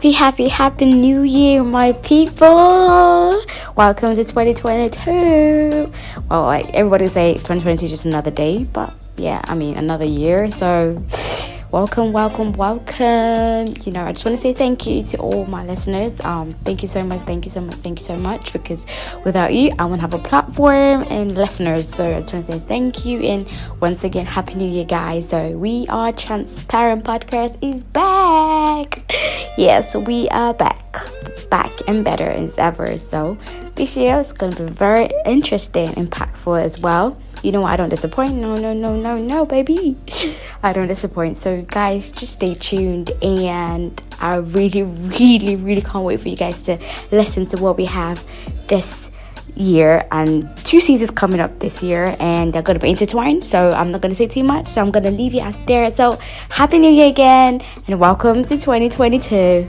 happy, happy, happy new year, my people. Welcome to 2022. Well, like everybody say 2022 is just another day, but yeah, I mean another year. So welcome welcome welcome. You know i just want to say thank you to all my listeners. Um thank you so much thank you so much thank you so much because without you i won't have a platform and listeners. So i just want to say thank you and once again happy new year guys. So we are transparent podcast is back. Yes we are back. Back and better as ever. So this year is going to be very interesting and impactful as well you know I don't disappoint. No, no, no, no, no, baby. I don't disappoint. So, guys, just stay tuned. And I really, really, really can't wait for you guys to listen to what we have this year and two seasons coming up this year and they're going to be intertwined so i'm not going to say too much so i'm going to leave you out there so happy new year again and welcome to 2022